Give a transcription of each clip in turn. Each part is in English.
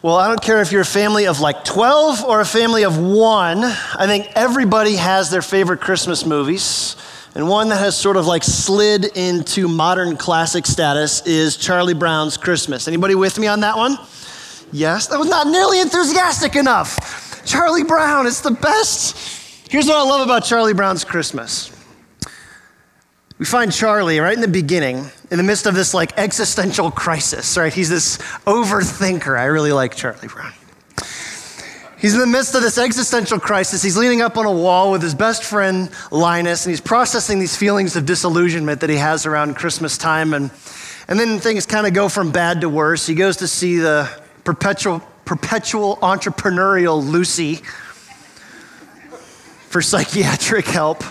Well, I don't care if you're a family of like 12 or a family of one. I think everybody has their favorite Christmas movies. And one that has sort of like slid into modern classic status is Charlie Brown's Christmas. Anybody with me on that one? Yes, that was not nearly enthusiastic enough. Charlie Brown, it's the best. Here's what I love about Charlie Brown's Christmas. We find Charlie right in the beginning, in the midst of this like existential crisis, right? He's this overthinker. I really like Charlie Brown. He's in the midst of this existential crisis. He's leaning up on a wall with his best friend Linus, and he's processing these feelings of disillusionment that he has around Christmas time. And, and then things kind of go from bad to worse. He goes to see the perpetual, perpetual entrepreneurial Lucy for psychiatric help.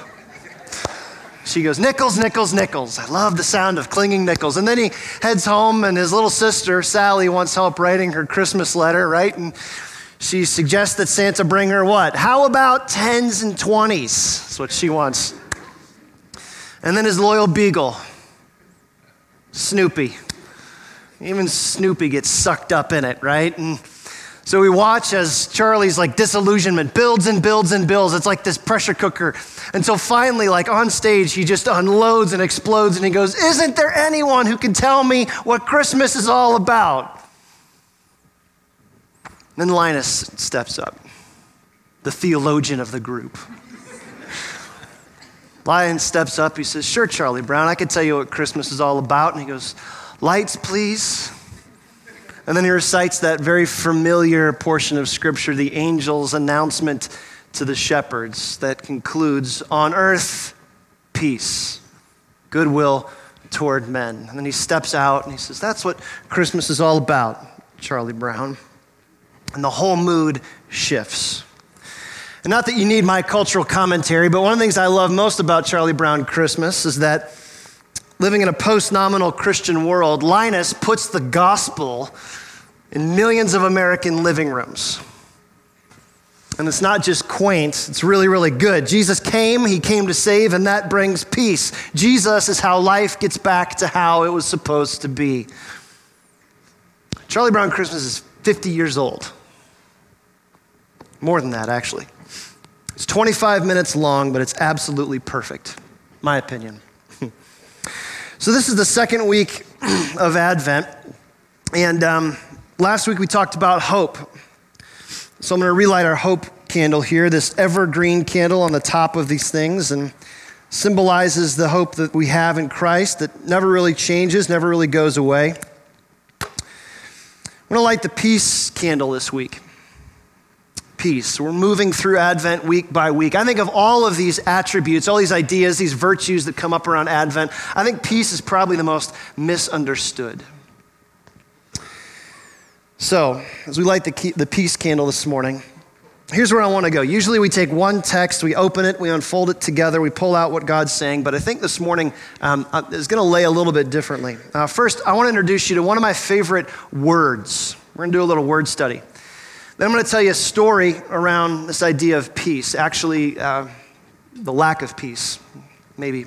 She goes, Nickels, nickels, nickels. I love the sound of clinging nickels. And then he heads home, and his little sister, Sally, wants help writing her Christmas letter, right? And she suggests that Santa bring her what? How about tens and twenties? That's what she wants. And then his loyal beagle, Snoopy. Even Snoopy gets sucked up in it, right? And so we watch as Charlie's like disillusionment builds and builds and builds. It's like this pressure cooker. Until finally, like on stage, he just unloads and explodes and he goes, Isn't there anyone who can tell me what Christmas is all about? Then Linus steps up, the theologian of the group. Lion steps up. He says, Sure, Charlie Brown, I can tell you what Christmas is all about. And he goes, Lights, please. And then he recites that very familiar portion of Scripture, the angel's announcement to the shepherds, that concludes On earth, peace, goodwill toward men. And then he steps out and he says, That's what Christmas is all about, Charlie Brown. And the whole mood shifts. And not that you need my cultural commentary, but one of the things I love most about Charlie Brown Christmas is that living in a post nominal Christian world, Linus puts the gospel in millions of American living rooms. And it's not just quaint, it's really, really good. Jesus came, he came to save, and that brings peace. Jesus is how life gets back to how it was supposed to be. Charlie Brown Christmas is 50 years old. More than that, actually. It's 25 minutes long, but it's absolutely perfect, my opinion. so, this is the second week of Advent, and um, last week we talked about hope. So, I'm going to relight our hope candle here, this evergreen candle on the top of these things, and symbolizes the hope that we have in Christ that never really changes, never really goes away. I'm going to light the peace candle this week peace. We're moving through Advent week by week. I think of all of these attributes, all these ideas, these virtues that come up around Advent, I think peace is probably the most misunderstood. So, as we light the, the peace candle this morning, here's where I want to go. Usually we take one text, we open it, we unfold it together, we pull out what God's saying, but I think this morning um, uh, is going to lay a little bit differently. Uh, first, I want to introduce you to one of my favorite words. We're going to do a little word study. Then I'm going to tell you a story around this idea of peace, actually, uh, the lack of peace, maybe.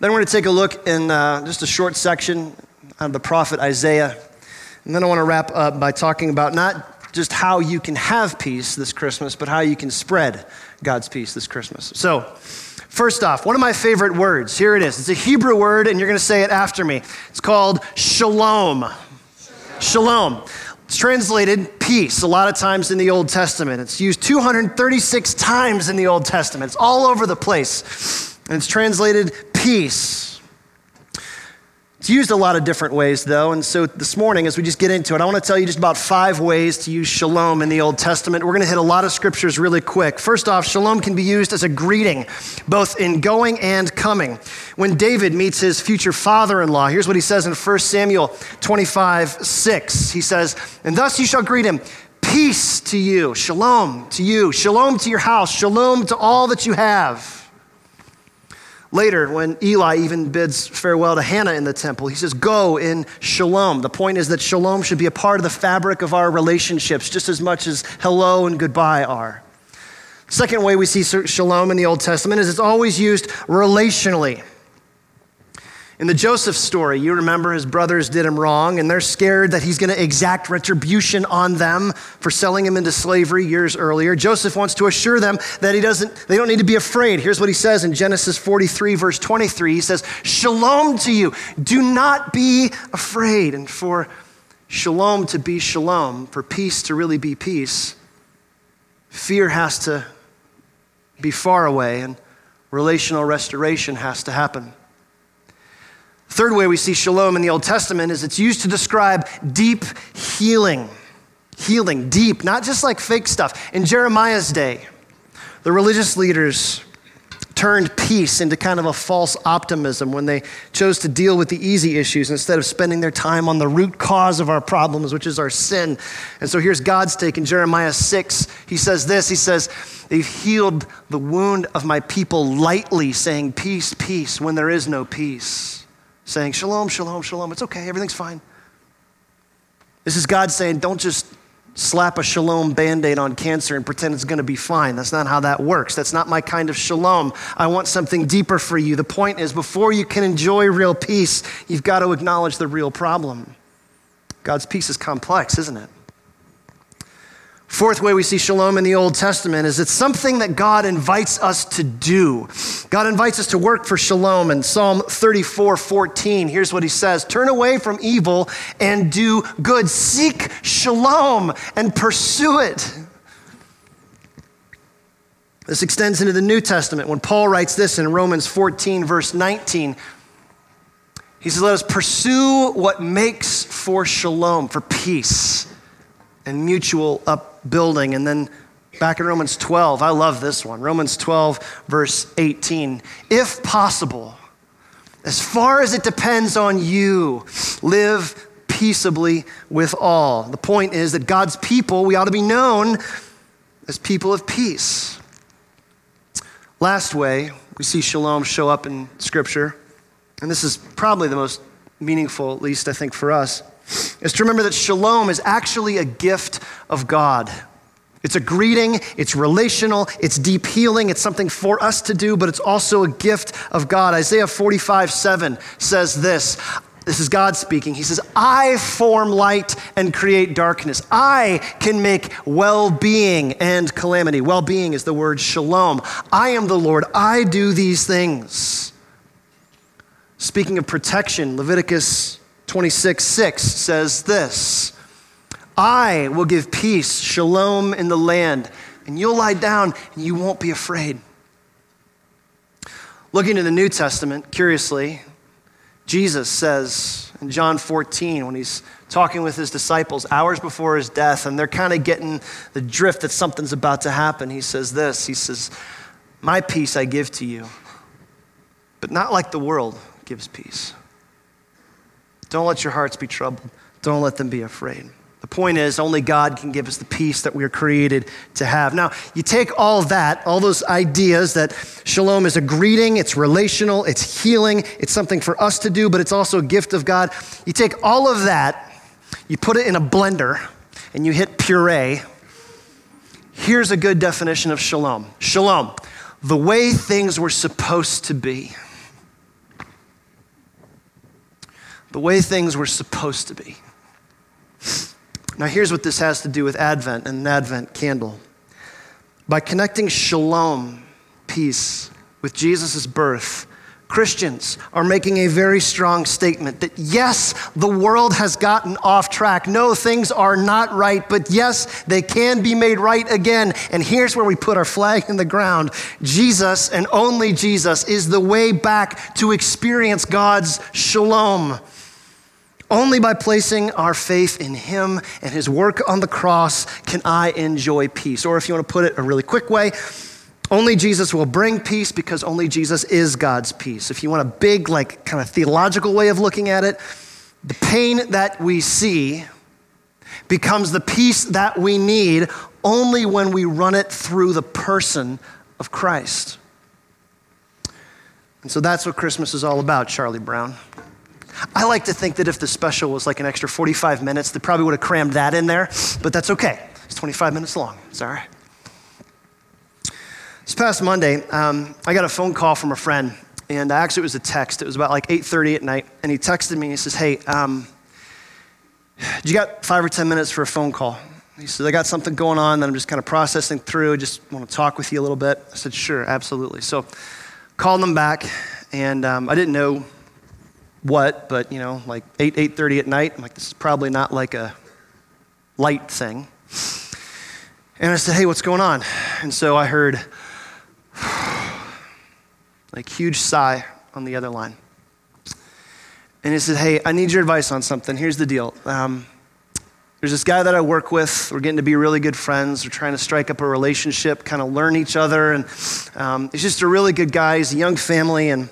Then we're going to take a look in uh, just a short section of the prophet Isaiah. And then I want to wrap up by talking about not just how you can have peace this Christmas, but how you can spread God's peace this Christmas. So, first off, one of my favorite words, here it is. It's a Hebrew word, and you're going to say it after me. It's called shalom. Shalom. It's translated peace a lot of times in the Old Testament. It's used 236 times in the Old Testament. It's all over the place. And it's translated peace. It's used a lot of different ways, though. And so this morning, as we just get into it, I want to tell you just about five ways to use shalom in the Old Testament. We're going to hit a lot of scriptures really quick. First off, shalom can be used as a greeting, both in going and coming. When David meets his future father in law, here's what he says in 1 Samuel 25 6. He says, And thus you shall greet him. Peace to you, shalom to you, shalom to your house, shalom to all that you have. Later, when Eli even bids farewell to Hannah in the temple, he says, Go in shalom. The point is that shalom should be a part of the fabric of our relationships just as much as hello and goodbye are. Second way we see shalom in the Old Testament is it's always used relationally. In the Joseph story, you remember his brothers did him wrong, and they're scared that he's going to exact retribution on them for selling him into slavery years earlier. Joseph wants to assure them that he doesn't, they don't need to be afraid. Here's what he says in Genesis 43, verse 23. He says, Shalom to you. Do not be afraid. And for shalom to be shalom, for peace to really be peace, fear has to be far away, and relational restoration has to happen. Third way we see shalom in the Old Testament is it's used to describe deep healing. Healing, deep, not just like fake stuff. In Jeremiah's day, the religious leaders turned peace into kind of a false optimism when they chose to deal with the easy issues instead of spending their time on the root cause of our problems, which is our sin. And so here's God's take in Jeremiah 6. He says this He says, They've healed the wound of my people lightly, saying, Peace, peace, when there is no peace saying, Shalom, shalom, shalom. It's okay, everything's fine. This is God saying, don't just slap a shalom band aid on cancer and pretend it's going to be fine. That's not how that works. That's not my kind of shalom. I want something deeper for you. The point is, before you can enjoy real peace, you've got to acknowledge the real problem. God's peace is complex, isn't it? Fourth way we see shalom in the Old Testament is it's something that God invites us to do. God invites us to work for shalom. In Psalm 34 14, here's what he says Turn away from evil and do good. Seek shalom and pursue it. This extends into the New Testament when Paul writes this in Romans 14, verse 19. He says, Let us pursue what makes for shalom, for peace and mutual upbuilding. And then back in Romans 12, I love this one. Romans 12, verse 18. If possible, as far as it depends on you, live peaceably with all. The point is that God's people, we ought to be known as people of peace. Last way we see shalom show up in Scripture, and this is probably the most meaningful, at least I think for us is to remember that shalom is actually a gift of God. It's a greeting, it's relational, it's deep healing, it's something for us to do, but it's also a gift of God. Isaiah 45 7 says this. This is God speaking. He says, I form light and create darkness. I can make well being and calamity. Well being is the word shalom. I am the Lord. I do these things. Speaking of protection, Leviticus 26 6 says this I will give peace, shalom in the land, and you'll lie down and you won't be afraid. Looking to the New Testament, curiously, Jesus says in John 14, when he's talking with his disciples hours before his death, and they're kind of getting the drift that something's about to happen, he says this He says, My peace I give to you, but not like the world gives peace. Don't let your hearts be troubled. Don't let them be afraid. The point is, only God can give us the peace that we are created to have. Now, you take all that, all those ideas that shalom is a greeting, it's relational, it's healing, it's something for us to do, but it's also a gift of God. You take all of that, you put it in a blender, and you hit puree. Here's a good definition of shalom shalom, the way things were supposed to be. The way things were supposed to be. Now, here's what this has to do with Advent and an Advent candle. By connecting shalom, peace, with Jesus' birth, Christians are making a very strong statement that yes, the world has gotten off track. No, things are not right, but yes, they can be made right again. And here's where we put our flag in the ground Jesus and only Jesus is the way back to experience God's shalom. Only by placing our faith in Him and His work on the cross can I enjoy peace. Or if you want to put it a really quick way, only Jesus will bring peace because only Jesus is God's peace. If you want a big, like, kind of theological way of looking at it, the pain that we see becomes the peace that we need only when we run it through the person of Christ. And so that's what Christmas is all about, Charlie Brown. I like to think that if the special was like an extra 45 minutes, they probably would have crammed that in there, but that's okay. It's 25 minutes long. It's all right. This past Monday, um, I got a phone call from a friend, and actually it was a text. It was about like 8:30 at night, and he texted me. and He says, "Hey, um, you got five or 10 minutes for a phone call?" He says, "I got something going on that I'm just kind of processing through. I just want to talk with you a little bit." I said, "Sure, absolutely." So, called them back, and um, I didn't know what, but you know, like 8 8:30 at night. I'm like, this is probably not like a light thing. And I said, "Hey, what's going on?" And so I heard like huge sigh on the other line. And he said, Hey, I need your advice on something. Here's the deal. Um, there's this guy that I work with. We're getting to be really good friends. We're trying to strike up a relationship, kind of learn each other. And um, he's just a really good guy. He's a young family, and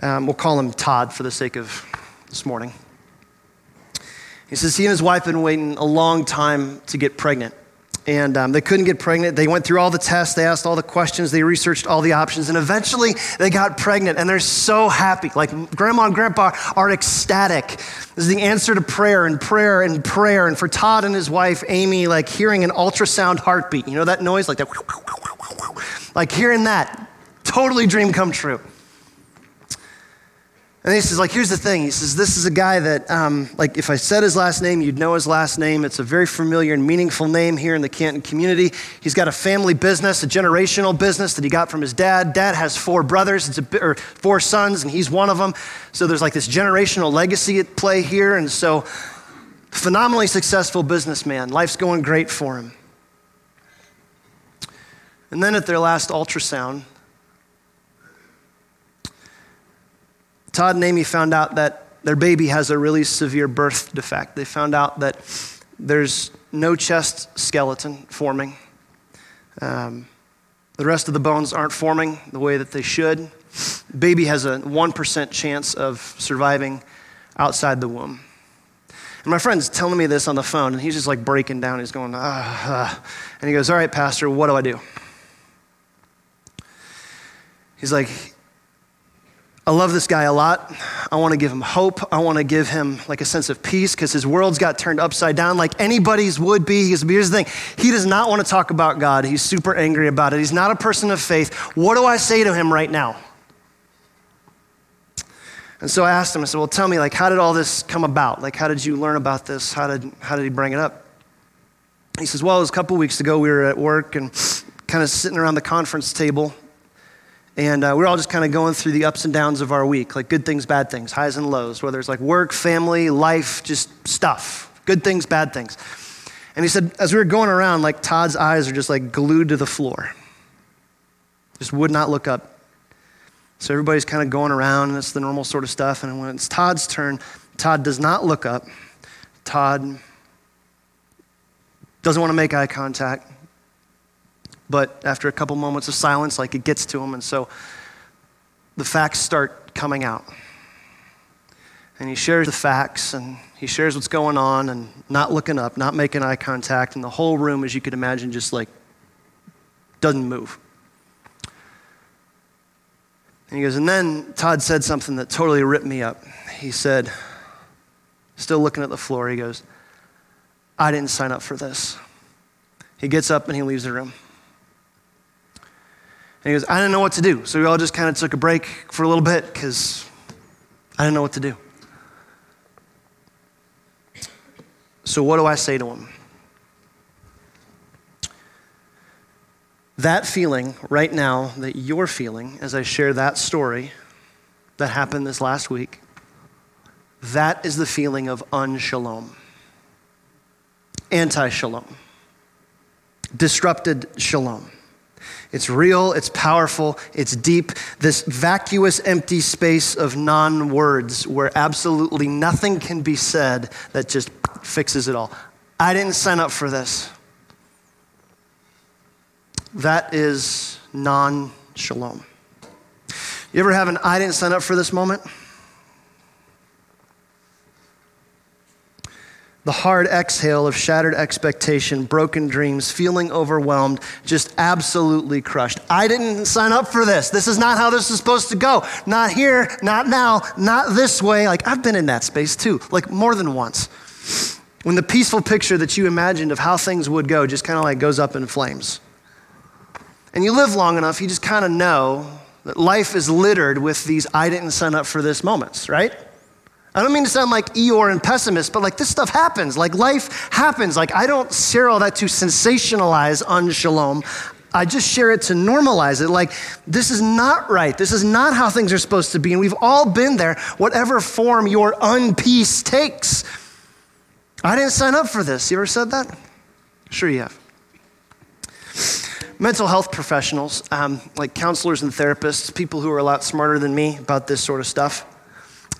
um, we'll call him Todd for the sake of this morning. He says he and his wife have been waiting a long time to get pregnant and um, they couldn't get pregnant. They went through all the tests, they asked all the questions, they researched all the options, and eventually they got pregnant, and they're so happy. Like grandma and grandpa are ecstatic. This is the answer to prayer and prayer and prayer. And for Todd and his wife, Amy, like hearing an ultrasound heartbeat, you know that noise? Like that, like hearing that, totally dream come true. And he says, like, here's the thing. He says, this is a guy that, um, like, if I said his last name, you'd know his last name. It's a very familiar and meaningful name here in the Canton community. He's got a family business, a generational business that he got from his dad. Dad has four brothers, it's a, or four sons, and he's one of them. So there's like this generational legacy at play here. And so, phenomenally successful businessman. Life's going great for him. And then at their last ultrasound, Todd and Amy found out that their baby has a really severe birth defect. They found out that there's no chest skeleton forming. Um, the rest of the bones aren't forming the way that they should. Baby has a 1% chance of surviving outside the womb. And my friend's telling me this on the phone, and he's just like breaking down. He's going, ah, ah. And he goes, All right, Pastor, what do I do? He's like, I love this guy a lot. I want to give him hope. I want to give him like a sense of peace because his world's got turned upside down like anybody's would be. Here's the thing he does not want to talk about God. He's super angry about it. He's not a person of faith. What do I say to him right now? And so I asked him, I said, Well, tell me, like, how did all this come about? Like, how did you learn about this? How did, how did he bring it up? He says, Well, it was a couple weeks ago. We were at work and kind of sitting around the conference table and uh, we're all just kind of going through the ups and downs of our week, like good things, bad things, highs and lows, whether it's like work, family, life, just stuff, good things, bad things. And he said, as we were going around, like Todd's eyes are just like glued to the floor, just would not look up. So everybody's kind of going around, and it's the normal sort of stuff. And when it's Todd's turn, Todd does not look up. Todd doesn't want to make eye contact. But after a couple moments of silence, like it gets to him. And so the facts start coming out. And he shares the facts and he shares what's going on and not looking up, not making eye contact. And the whole room, as you could imagine, just like doesn't move. And he goes, and then Todd said something that totally ripped me up. He said, still looking at the floor, he goes, I didn't sign up for this. He gets up and he leaves the room. And he goes, I didn't know what to do. So we all just kind of took a break for a little bit because I didn't know what to do. So, what do I say to him? That feeling right now that you're feeling as I share that story that happened this last week, that is the feeling of unshalom, anti shalom, disrupted shalom. It's real, it's powerful, it's deep. This vacuous, empty space of non words where absolutely nothing can be said that just fixes it all. I didn't sign up for this. That is non shalom. You ever have an I didn't sign up for this moment? The hard exhale of shattered expectation, broken dreams, feeling overwhelmed, just absolutely crushed. I didn't sign up for this. This is not how this is supposed to go. Not here, not now, not this way. Like, I've been in that space too, like more than once. When the peaceful picture that you imagined of how things would go just kind of like goes up in flames. And you live long enough, you just kind of know that life is littered with these I didn't sign up for this moments, right? I don't mean to sound like Eeyore and pessimist, but like this stuff happens. Like life happens. Like I don't share all that to sensationalize unshalom. I just share it to normalize it. Like, this is not right. This is not how things are supposed to be. And we've all been there, whatever form your unpeace takes. I didn't sign up for this. You ever said that? Sure, you have. Mental health professionals, um, like counselors and therapists, people who are a lot smarter than me about this sort of stuff,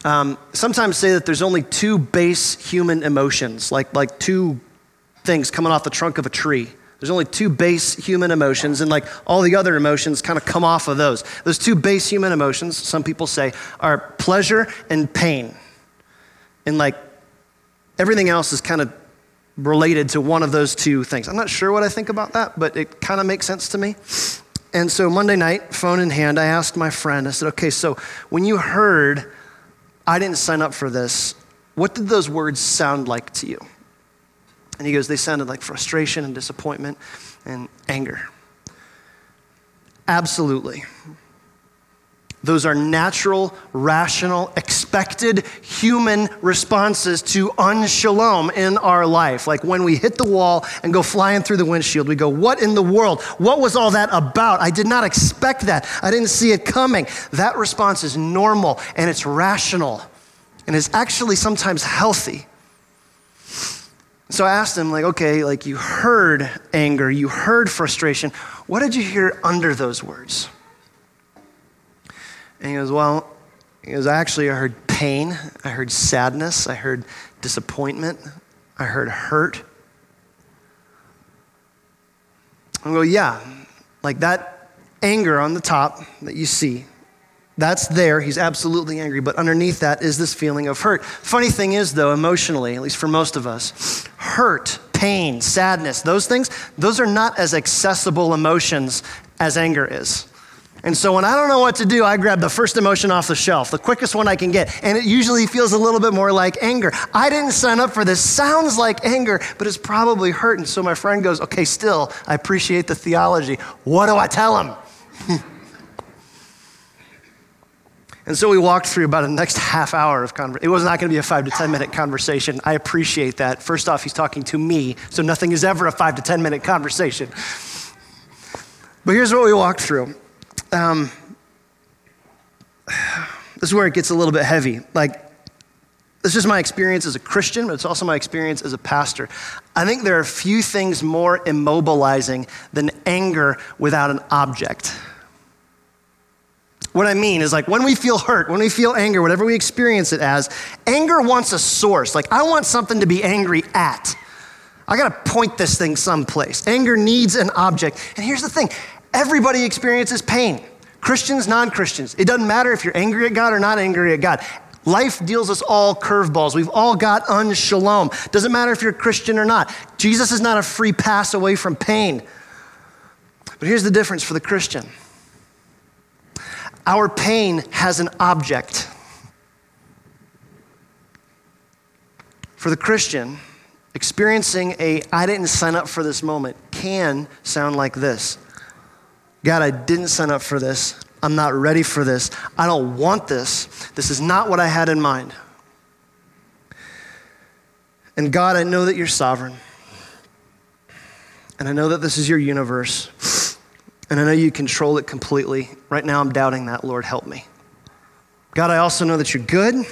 um, sometimes say that there's only two base human emotions, like, like two things coming off the trunk of a tree. There's only two base human emotions, and like all the other emotions kind of come off of those. Those two base human emotions, some people say, are pleasure and pain. And like everything else is kind of related to one of those two things. I'm not sure what I think about that, but it kind of makes sense to me. And so Monday night, phone in hand, I asked my friend, I said, okay, so when you heard I didn't sign up for this. What did those words sound like to you? And he goes, They sounded like frustration and disappointment and anger. Absolutely. Those are natural, rational, expected human responses to unshalom in our life. Like when we hit the wall and go flying through the windshield, we go, What in the world? What was all that about? I did not expect that. I didn't see it coming. That response is normal and it's rational and is actually sometimes healthy. So I asked him, like, okay, like you heard anger, you heard frustration. What did you hear under those words? And he goes, Well, he goes, Actually, I heard pain, I heard sadness, I heard disappointment, I heard hurt. I go, Yeah, like that anger on the top that you see, that's there. He's absolutely angry. But underneath that is this feeling of hurt. Funny thing is, though, emotionally, at least for most of us, hurt, pain, sadness, those things, those are not as accessible emotions as anger is. And so when I don't know what to do, I grab the first emotion off the shelf, the quickest one I can get. And it usually feels a little bit more like anger. I didn't sign up for this. Sounds like anger, but it's probably hurt. And so my friend goes, okay, still, I appreciate the theology. What do I tell him? and so we walked through about the next half hour of conversation. It was not going to be a five to 10 minute conversation. I appreciate that. First off, he's talking to me, so nothing is ever a five to 10 minute conversation. But here's what we walked through um, this is where it gets a little bit heavy. Like, this is my experience as a Christian, but it's also my experience as a pastor. I think there are few things more immobilizing than anger without an object. What I mean is like when we feel hurt, when we feel anger, whatever we experience it as, anger wants a source. Like I want something to be angry at. I gotta point this thing someplace. Anger needs an object. And here's the thing Everybody experiences pain Christians, non Christians. It doesn't matter if you're angry at God or not angry at God. Life deals us all curveballs. We've all got unshalom. Doesn't matter if you're a Christian or not. Jesus is not a free pass away from pain. But here's the difference for the Christian our pain has an object. For the Christian, experiencing a I didn't sign up for this moment can sound like this God, I didn't sign up for this. I'm not ready for this. I don't want this. This is not what I had in mind. And God, I know that you're sovereign. And I know that this is your universe. And I know you control it completely. Right now, I'm doubting that. Lord, help me. God, I also know that you're good.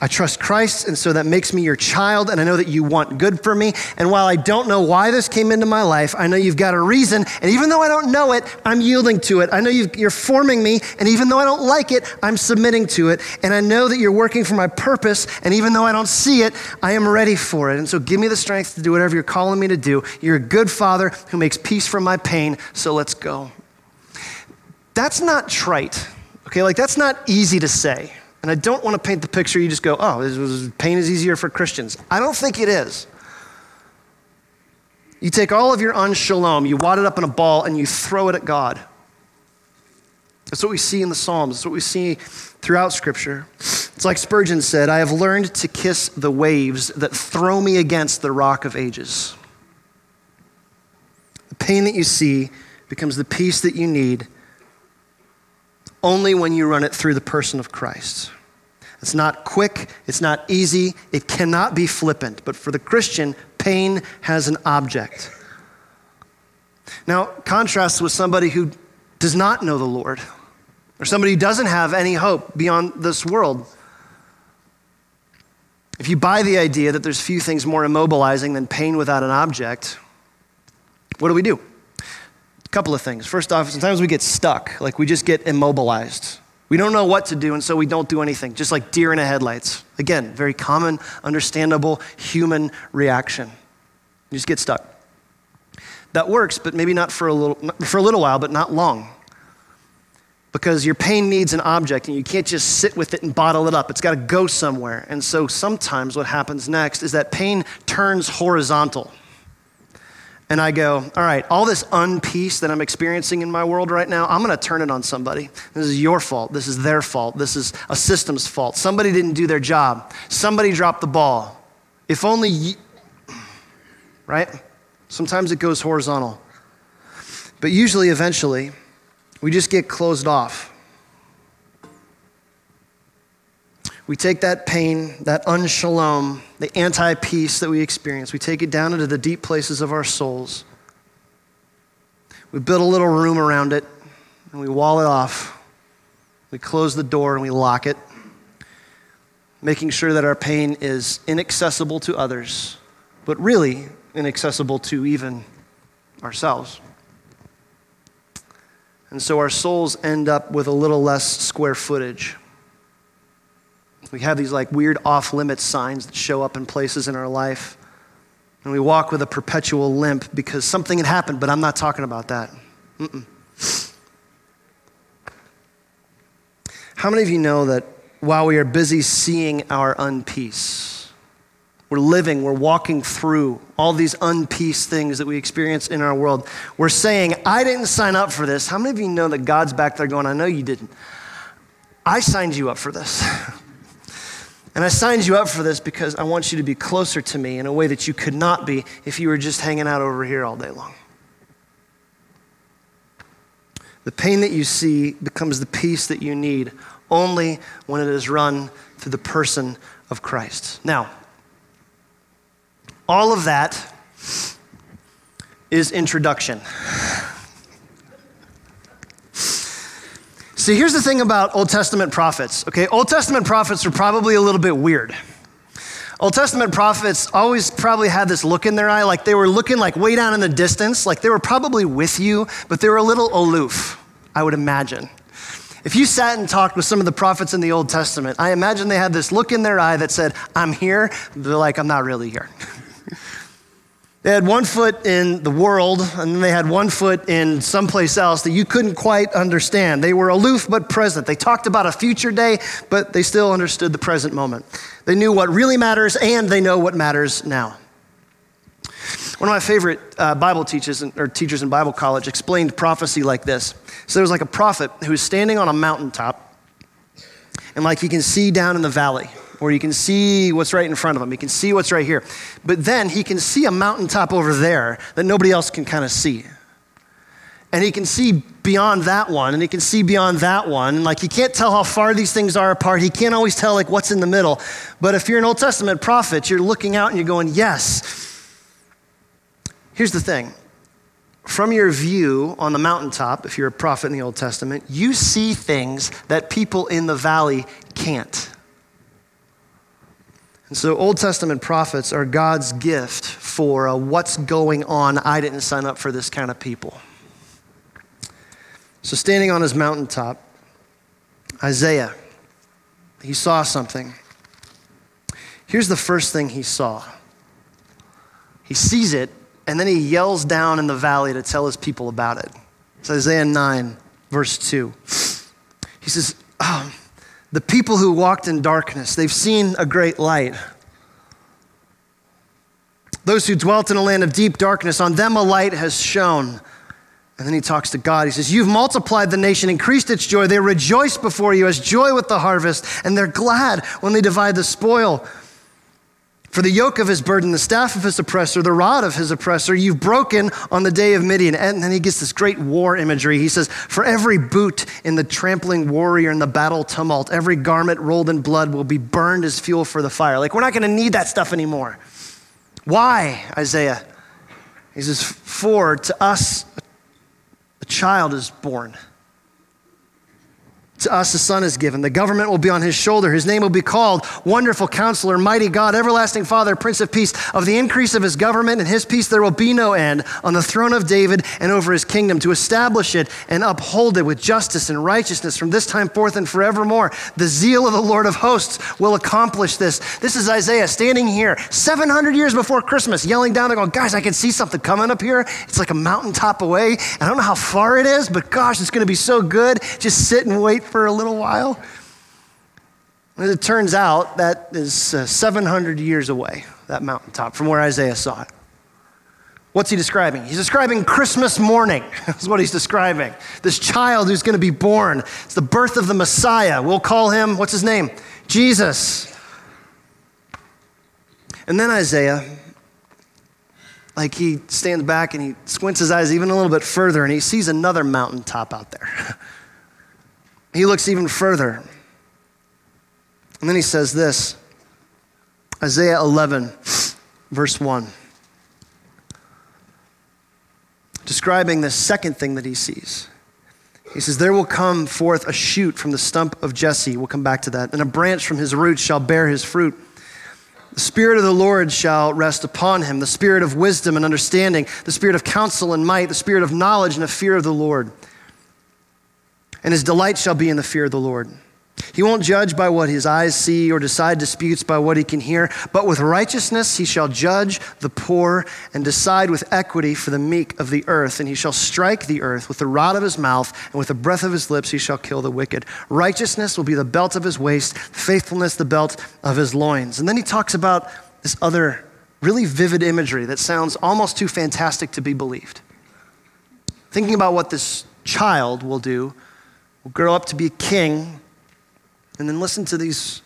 I trust Christ, and so that makes me your child, and I know that you want good for me. And while I don't know why this came into my life, I know you've got a reason. And even though I don't know it, I'm yielding to it. I know you are forming me, and even though I don't like it, I'm submitting to it. And I know that you're working for my purpose, and even though I don't see it, I am ready for it. And so give me the strength to do whatever you're calling me to do. You're a good father who makes peace from my pain, so let's go. That's not trite, okay? Like, that's not easy to say. And I don't want to paint the picture you just go, oh, was, pain is easier for Christians. I don't think it is. You take all of your unshalom, you wad it up in a ball, and you throw it at God. That's what we see in the Psalms. That's what we see throughout Scripture. It's like Spurgeon said I have learned to kiss the waves that throw me against the rock of ages. The pain that you see becomes the peace that you need only when you run it through the person of Christ. It's not quick, it's not easy, it cannot be flippant. But for the Christian, pain has an object. Now, contrast with somebody who does not know the Lord, or somebody who doesn't have any hope beyond this world. If you buy the idea that there's few things more immobilizing than pain without an object, what do we do? A couple of things. First off, sometimes we get stuck, like we just get immobilized. We don't know what to do, and so we don't do anything, just like deer in the headlights. Again, very common, understandable human reaction. You just get stuck. That works, but maybe not for a little, for a little while, but not long. Because your pain needs an object, and you can't just sit with it and bottle it up. It's got to go somewhere. And so sometimes what happens next is that pain turns horizontal and I go, all right, all this unpeace that I'm experiencing in my world right now, I'm going to turn it on somebody. This is your fault. This is their fault. This is a system's fault. Somebody didn't do their job. Somebody dropped the ball. If only, you, right? Sometimes it goes horizontal. But usually, eventually, we just get closed off. We take that pain, that unshalom, the anti peace that we experience, we take it down into the deep places of our souls. We build a little room around it and we wall it off. We close the door and we lock it, making sure that our pain is inaccessible to others, but really inaccessible to even ourselves. And so our souls end up with a little less square footage. We have these like weird off limits signs that show up in places in our life. And we walk with a perpetual limp because something had happened, but I'm not talking about that. Mm-mm. How many of you know that while we are busy seeing our unpeace, we're living, we're walking through all these unpeace things that we experience in our world. We're saying, I didn't sign up for this. How many of you know that God's back there going, I know you didn't. I signed you up for this. And I signed you up for this because I want you to be closer to me in a way that you could not be if you were just hanging out over here all day long. The pain that you see becomes the peace that you need only when it is run through the person of Christ. Now, all of that is introduction. See, here's the thing about Old Testament prophets, okay? Old Testament prophets were probably a little bit weird. Old Testament prophets always probably had this look in their eye, like they were looking like way down in the distance, like they were probably with you, but they were a little aloof, I would imagine. If you sat and talked with some of the prophets in the Old Testament, I imagine they had this look in their eye that said, I'm here. They're like, I'm not really here. They had one foot in the world, and then they had one foot in someplace else that you couldn't quite understand. They were aloof but present. They talked about a future day, but they still understood the present moment. They knew what really matters, and they know what matters now. One of my favorite uh, Bible teachers or teachers in Bible college explained prophecy like this. So there was like a prophet who was standing on a mountaintop, and like he can see down in the valley or you can see what's right in front of him. He can see what's right here. But then he can see a mountaintop over there that nobody else can kind of see. And he can see beyond that one, and he can see beyond that one. And like he can't tell how far these things are apart. He can't always tell like what's in the middle. But if you're an Old Testament prophet, you're looking out and you're going, yes. Here's the thing. From your view on the mountaintop, if you're a prophet in the Old Testament, you see things that people in the valley can't. And so, Old Testament prophets are God's gift for uh, what's going on. I didn't sign up for this kind of people. So, standing on his mountaintop, Isaiah, he saw something. Here's the first thing he saw he sees it, and then he yells down in the valley to tell his people about it. It's Isaiah 9, verse 2. He says, oh, The people who walked in darkness, they've seen a great light. Those who dwelt in a land of deep darkness, on them a light has shone. And then he talks to God. He says, You've multiplied the nation, increased its joy. They rejoice before you as joy with the harvest, and they're glad when they divide the spoil. For the yoke of his burden, the staff of his oppressor, the rod of his oppressor, you've broken on the day of Midian. And then he gets this great war imagery. He says, For every boot in the trampling warrior in the battle tumult, every garment rolled in blood will be burned as fuel for the fire. Like, we're not going to need that stuff anymore. Why, Isaiah? He says, For to us a child is born. To us a son is given. The government will be on his shoulder. His name will be called Wonderful Counselor, Mighty God, Everlasting Father, Prince of Peace. Of the increase of his government and his peace there will be no end on the throne of David and over his kingdom to establish it and uphold it with justice and righteousness from this time forth and forevermore. The zeal of the Lord of hosts will accomplish this. This is Isaiah standing here 700 years before Christmas, yelling down there, going, Guys, I can see something coming up here. It's like a mountaintop away. I don't know how far it is, but gosh, it's going to be so good. Just sit and wait for a little while. And it turns out that is uh, 700 years away, that mountaintop, from where Isaiah saw it. What's he describing? He's describing Christmas morning. That's what he's describing. This child who's going to be born. It's the birth of the Messiah. We'll call him, what's his name? Jesus. And then Isaiah, like he stands back and he squints his eyes even a little bit further and he sees another mountaintop out there. He looks even further. And then he says this Isaiah 11, verse 1. Describing the second thing that he sees. He says, There will come forth a shoot from the stump of Jesse. We'll come back to that. And a branch from his roots shall bear his fruit. The Spirit of the Lord shall rest upon him the Spirit of wisdom and understanding, the Spirit of counsel and might, the Spirit of knowledge and of fear of the Lord and his delight shall be in the fear of the Lord. He won't judge by what his eyes see or decide disputes by what he can hear, but with righteousness he shall judge the poor and decide with equity for the meek of the earth. And he shall strike the earth with the rod of his mouth, and with the breath of his lips he shall kill the wicked. Righteousness will be the belt of his waist, faithfulness the belt of his loins. And then he talks about this other really vivid imagery that sounds almost too fantastic to be believed. Thinking about what this child will do will grow up to be a king. And then listen to these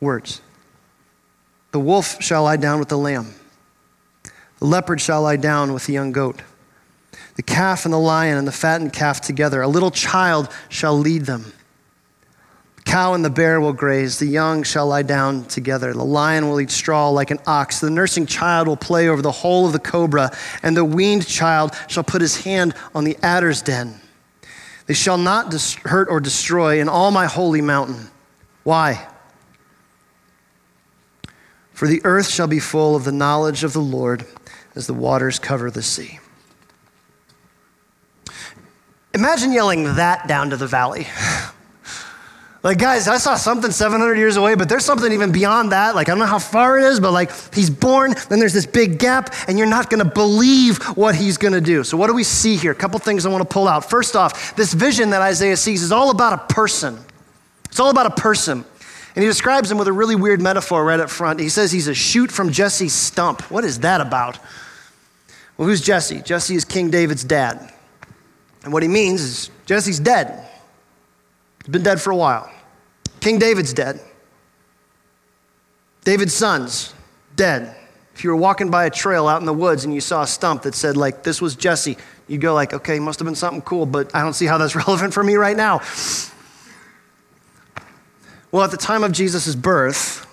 words The wolf shall lie down with the lamb, the leopard shall lie down with the young goat, the calf and the lion and the fattened calf together. A little child shall lead them. The cow and the bear will graze, the young shall lie down together. The lion will eat straw like an ox. The nursing child will play over the hole of the cobra, and the weaned child shall put his hand on the adder's den. They shall not dis- hurt or destroy in all my holy mountain. Why? For the earth shall be full of the knowledge of the Lord as the waters cover the sea. Imagine yelling that down to the valley. Like, guys, I saw something 700 years away, but there's something even beyond that. Like, I don't know how far it is, but like, he's born, then there's this big gap, and you're not gonna believe what he's gonna do. So, what do we see here? A couple things I wanna pull out. First off, this vision that Isaiah sees is all about a person. It's all about a person. And he describes him with a really weird metaphor right up front. He says he's a shoot from Jesse's stump. What is that about? Well, who's Jesse? Jesse is King David's dad. And what he means is Jesse's dead. He's been dead for a while. King David's dead. David's sons, dead. If you were walking by a trail out in the woods and you saw a stump that said, like, this was Jesse, you'd go like, okay, must have been something cool, but I don't see how that's relevant for me right now. Well, at the time of Jesus' birth,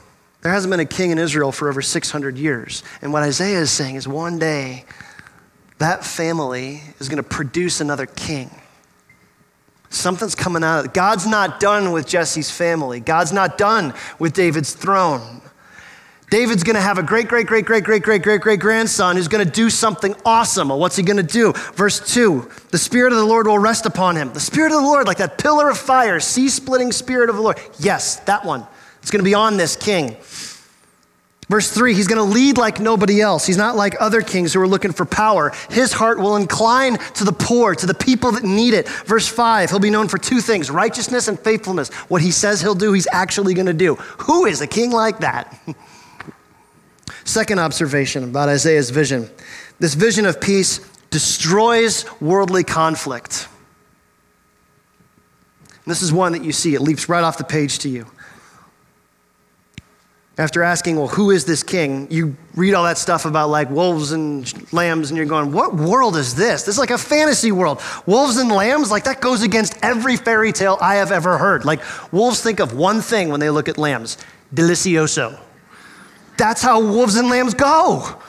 there hasn't been a king in Israel for over 600 years. And what Isaiah is saying is one day, that family is going to produce another king. Something's coming out of it. God's not done with Jesse's family. God's not done with David's throne. David's going to have a great, great, great, great, great, great, great, great grandson who's going to do something awesome. What's he going to do? Verse 2 The Spirit of the Lord will rest upon him. The Spirit of the Lord, like that pillar of fire, sea splitting Spirit of the Lord. Yes, that one. It's going to be on this king. Verse 3, he's going to lead like nobody else. He's not like other kings who are looking for power. His heart will incline to the poor, to the people that need it. Verse 5, he'll be known for two things righteousness and faithfulness. What he says he'll do, he's actually going to do. Who is a king like that? Second observation about Isaiah's vision this vision of peace destroys worldly conflict. And this is one that you see, it leaps right off the page to you. After asking, well, who is this king? You read all that stuff about like wolves and lambs, and you're going, what world is this? This is like a fantasy world. Wolves and lambs, like that goes against every fairy tale I have ever heard. Like wolves think of one thing when they look at lambs delicioso. That's how wolves and lambs go.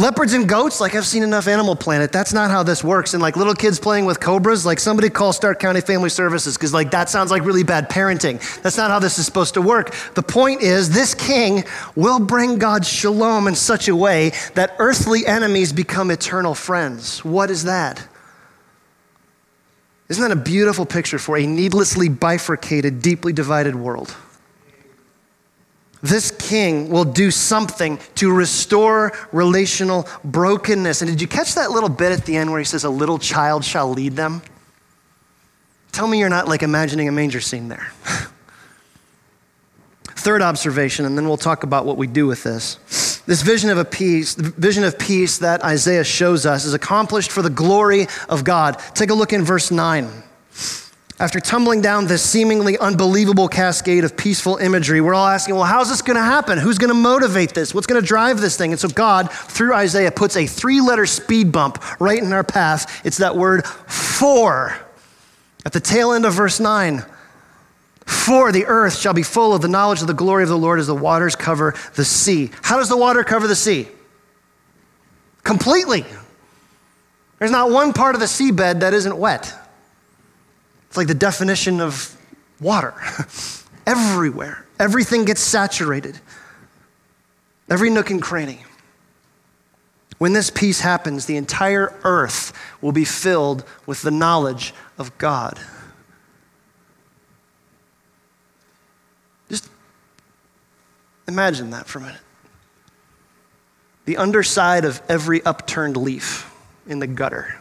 Leopards and goats, like I've seen enough Animal Planet, that's not how this works. And like little kids playing with cobras, like somebody call Stark County Family Services because like that sounds like really bad parenting. That's not how this is supposed to work. The point is, this king will bring God's shalom in such a way that earthly enemies become eternal friends. What is that? Isn't that a beautiful picture for a needlessly bifurcated, deeply divided world? This king will do something to restore relational brokenness. And did you catch that little bit at the end where he says, A little child shall lead them? Tell me you're not like imagining a manger scene there. Third observation, and then we'll talk about what we do with this. This vision of a peace, the vision of peace that Isaiah shows us is accomplished for the glory of God. Take a look in verse 9. After tumbling down this seemingly unbelievable cascade of peaceful imagery, we're all asking, well, how's this going to happen? Who's going to motivate this? What's going to drive this thing? And so God, through Isaiah, puts a three letter speed bump right in our path. It's that word for. At the tail end of verse 9, for the earth shall be full of the knowledge of the glory of the Lord as the waters cover the sea. How does the water cover the sea? Completely. There's not one part of the seabed that isn't wet. It's like the definition of water. Everywhere. Everything gets saturated. Every nook and cranny. When this peace happens, the entire earth will be filled with the knowledge of God. Just imagine that for a minute. The underside of every upturned leaf in the gutter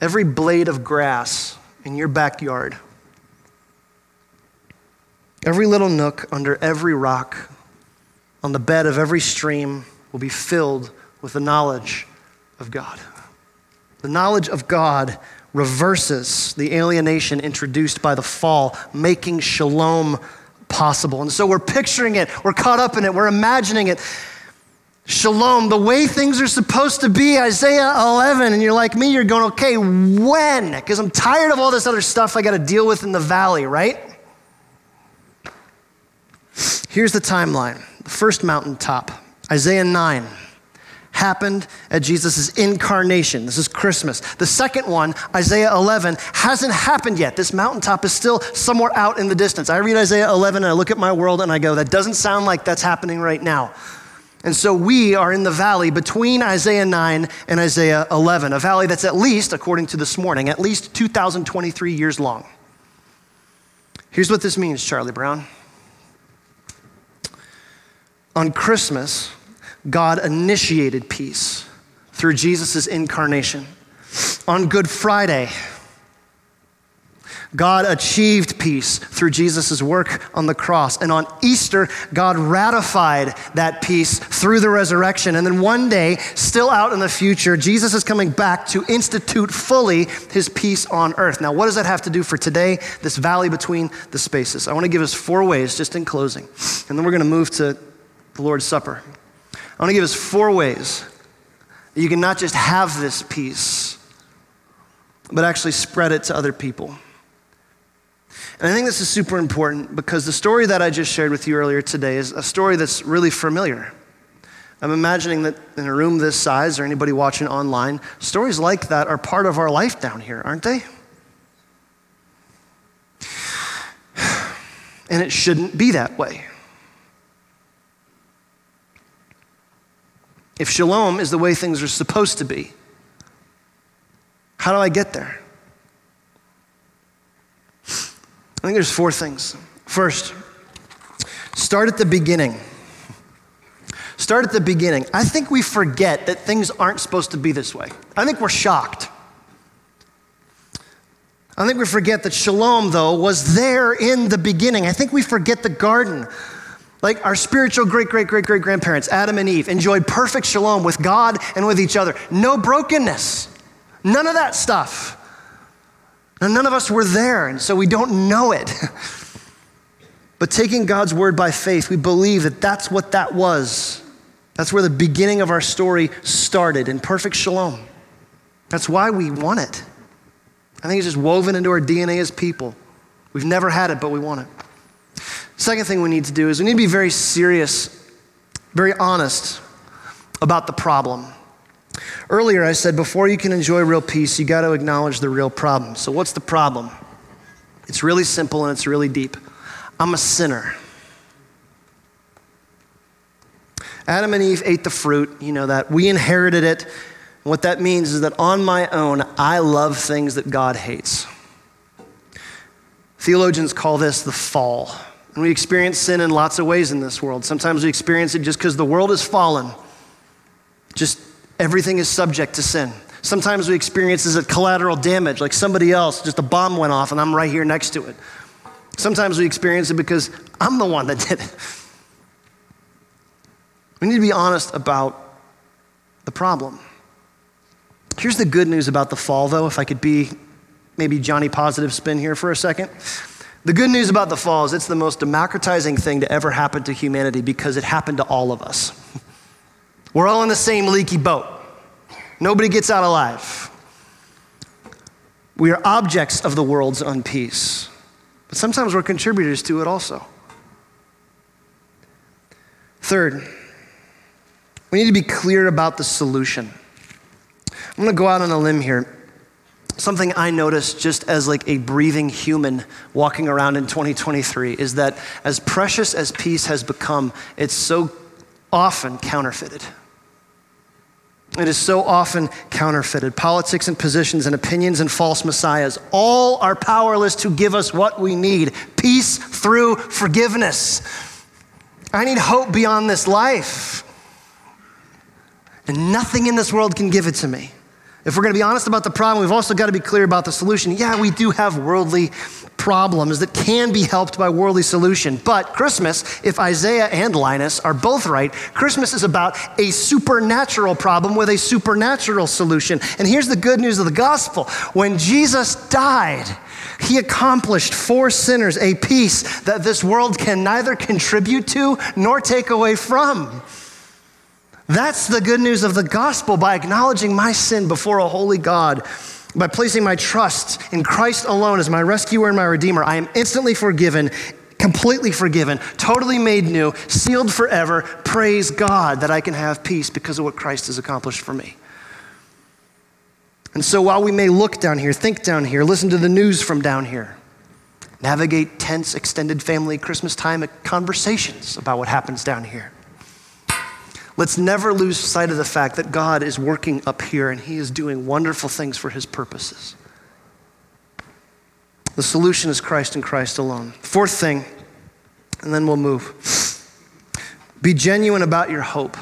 every blade of grass in your backyard, every little nook under every rock, on the bed of every stream will be filled with the knowledge of God. The knowledge of God reverses the alienation introduced by the fall, making shalom possible. And so we're picturing it, we're caught up in it, we're imagining it shalom, the way things are supposed to be, Isaiah 11. And you're like me, you're going, okay, when? Because I'm tired of all this other stuff I got to deal with in the valley, right? Here's the timeline the first mountaintop, Isaiah 9 happened at Jesus' incarnation. This is Christmas. The second one, Isaiah 11, hasn't happened yet. This mountaintop is still somewhere out in the distance. I read Isaiah 11 and I look at my world and I go, that doesn't sound like that's happening right now. And so we are in the valley between Isaiah 9 and Isaiah 11, a valley that's at least, according to this morning, at least 2,023 years long. Here's what this means, Charlie Brown. On Christmas, God initiated peace through Jesus' incarnation. On Good Friday, God achieved peace through Jesus' work on the cross. And on Easter, God ratified that peace through the resurrection. And then one day, still out in the future, Jesus is coming back to institute fully his peace on earth. Now, what does that have to do for today? This valley between the spaces. I want to give us four ways just in closing. And then we're going to move to the Lord's Supper. I want to give us four ways that you can not just have this peace, but actually spread it to other people. And I think this is super important because the story that I just shared with you earlier today is a story that's really familiar. I'm imagining that in a room this size or anybody watching online, stories like that are part of our life down here, aren't they? And it shouldn't be that way. If shalom is the way things are supposed to be, how do I get there? I think there's four things. First, start at the beginning. Start at the beginning. I think we forget that things aren't supposed to be this way. I think we're shocked. I think we forget that shalom, though, was there in the beginning. I think we forget the garden. Like our spiritual great, great, great, great grandparents, Adam and Eve, enjoyed perfect shalom with God and with each other. No brokenness, none of that stuff. And none of us were there, and so we don't know it. but taking God's word by faith, we believe that that's what that was. That's where the beginning of our story started in perfect shalom. That's why we want it. I think it's just woven into our DNA as people. We've never had it, but we want it. Second thing we need to do is we need to be very serious, very honest about the problem. Earlier, I said before you can enjoy real peace, you got to acknowledge the real problem. So, what's the problem? It's really simple and it's really deep. I'm a sinner. Adam and Eve ate the fruit, you know that. We inherited it. What that means is that on my own, I love things that God hates. Theologians call this the fall. And we experience sin in lots of ways in this world. Sometimes we experience it just because the world has fallen. Just everything is subject to sin. Sometimes we experience this as collateral damage, like somebody else, just a bomb went off and I'm right here next to it. Sometimes we experience it because I'm the one that did it. We need to be honest about the problem. Here's the good news about the fall, though, if I could be maybe Johnny Positive spin here for a second. The good news about the fall is it's the most democratizing thing to ever happen to humanity because it happened to all of us. We're all in the same leaky boat. Nobody gets out alive. We are objects of the world's unpeace, but sometimes we're contributors to it also. Third, we need to be clear about the solution. I'm going to go out on a limb here. Something I noticed just as like a breathing human walking around in 2023 is that as precious as peace has become, it's so often counterfeited. It is so often counterfeited. Politics and positions and opinions and false messiahs all are powerless to give us what we need peace through forgiveness. I need hope beyond this life. And nothing in this world can give it to me. If we're going to be honest about the problem, we've also got to be clear about the solution. Yeah, we do have worldly problems that can be helped by worldly solution. But Christmas, if Isaiah and Linus are both right, Christmas is about a supernatural problem with a supernatural solution. And here's the good news of the gospel. When Jesus died, he accomplished for sinners a peace that this world can neither contribute to nor take away from. That's the good news of the gospel by acknowledging my sin before a holy God. By placing my trust in Christ alone as my rescuer and my redeemer, I am instantly forgiven, completely forgiven, totally made new, sealed forever. Praise God that I can have peace because of what Christ has accomplished for me. And so while we may look down here, think down here, listen to the news from down here, navigate tense extended family Christmas time conversations about what happens down here. Let's never lose sight of the fact that God is working up here and He is doing wonderful things for His purposes. The solution is Christ and Christ alone. Fourth thing, and then we'll move. Be genuine about your hope.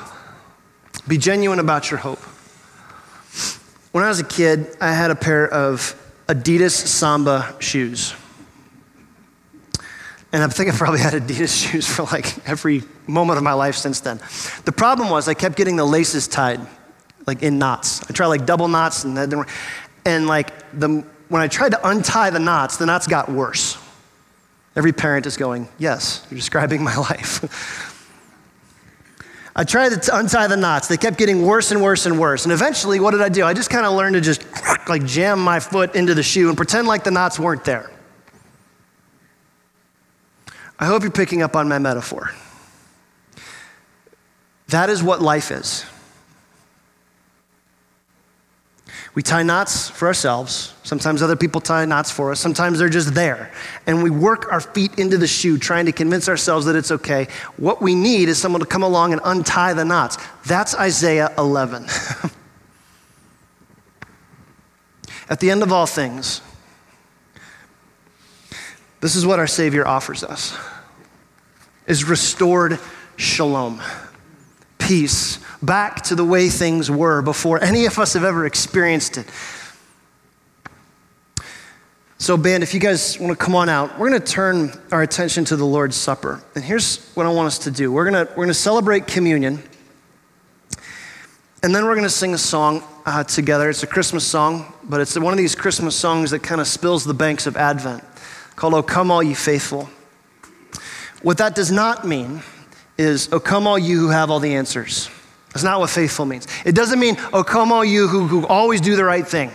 Be genuine about your hope. When I was a kid, I had a pair of Adidas Samba shoes. And I think I've probably had Adidas shoes for like every moment of my life since then. The problem was I kept getting the laces tied, like in knots. I tried like double knots, and then, and like the, when I tried to untie the knots, the knots got worse. Every parent is going, Yes, you're describing my life. I tried to untie the knots. They kept getting worse and worse and worse. And eventually, what did I do? I just kind of learned to just like jam my foot into the shoe and pretend like the knots weren't there. I hope you're picking up on my metaphor. That is what life is. We tie knots for ourselves. Sometimes other people tie knots for us. Sometimes they're just there. And we work our feet into the shoe trying to convince ourselves that it's okay. What we need is someone to come along and untie the knots. That's Isaiah 11. At the end of all things, this is what our Savior offers us is restored shalom, peace, back to the way things were before any of us have ever experienced it. So, band, if you guys want to come on out, we're going to turn our attention to the Lord's Supper. And here's what I want us to do we're going to, we're going to celebrate communion, and then we're going to sing a song uh, together. It's a Christmas song, but it's one of these Christmas songs that kind of spills the banks of Advent called O Come All Ye Faithful. What that does not mean is, O come all you who have all the answers. That's not what faithful means. It doesn't mean, oh, come all you who, who always do the right thing.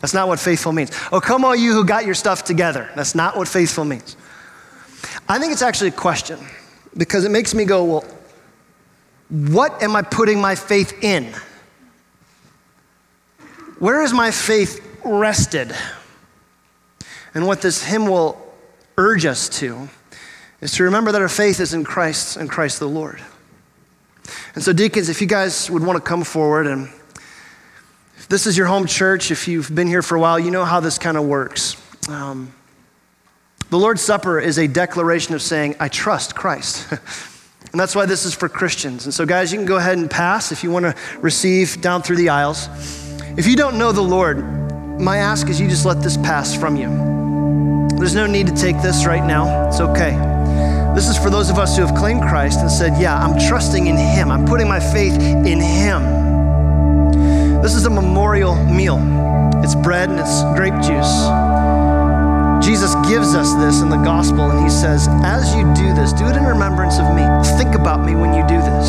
That's not what faithful means. Oh, come all you who got your stuff together. That's not what faithful means. I think it's actually a question because it makes me go, well, what am I putting my faith in? Where is my faith rested? And what this hymn will urge us to is to remember that our faith is in Christ and Christ the Lord. And so, deacons, if you guys would want to come forward, and if this is your home church, if you've been here for a while, you know how this kind of works. Um, the Lord's Supper is a declaration of saying, I trust Christ. and that's why this is for Christians. And so, guys, you can go ahead and pass if you want to receive down through the aisles. If you don't know the Lord, my ask is you just let this pass from you. There's no need to take this right now, it's okay. This is for those of us who have claimed Christ and said, Yeah, I'm trusting in Him. I'm putting my faith in Him. This is a memorial meal. It's bread and it's grape juice. Jesus gives us this in the gospel, and He says, As you do this, do it in remembrance of me. Think about me when you do this.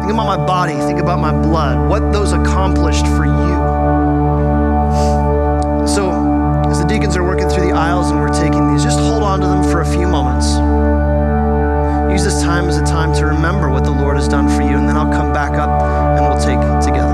Think about my body, think about my blood, what those accomplished for you. The deacons are working through the aisles and we're taking these, just hold on to them for a few moments. Use this time as a time to remember what the Lord has done for you, and then I'll come back up and we'll take together.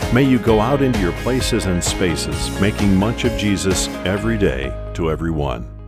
May you go out into your places and spaces, making much of Jesus every day to everyone.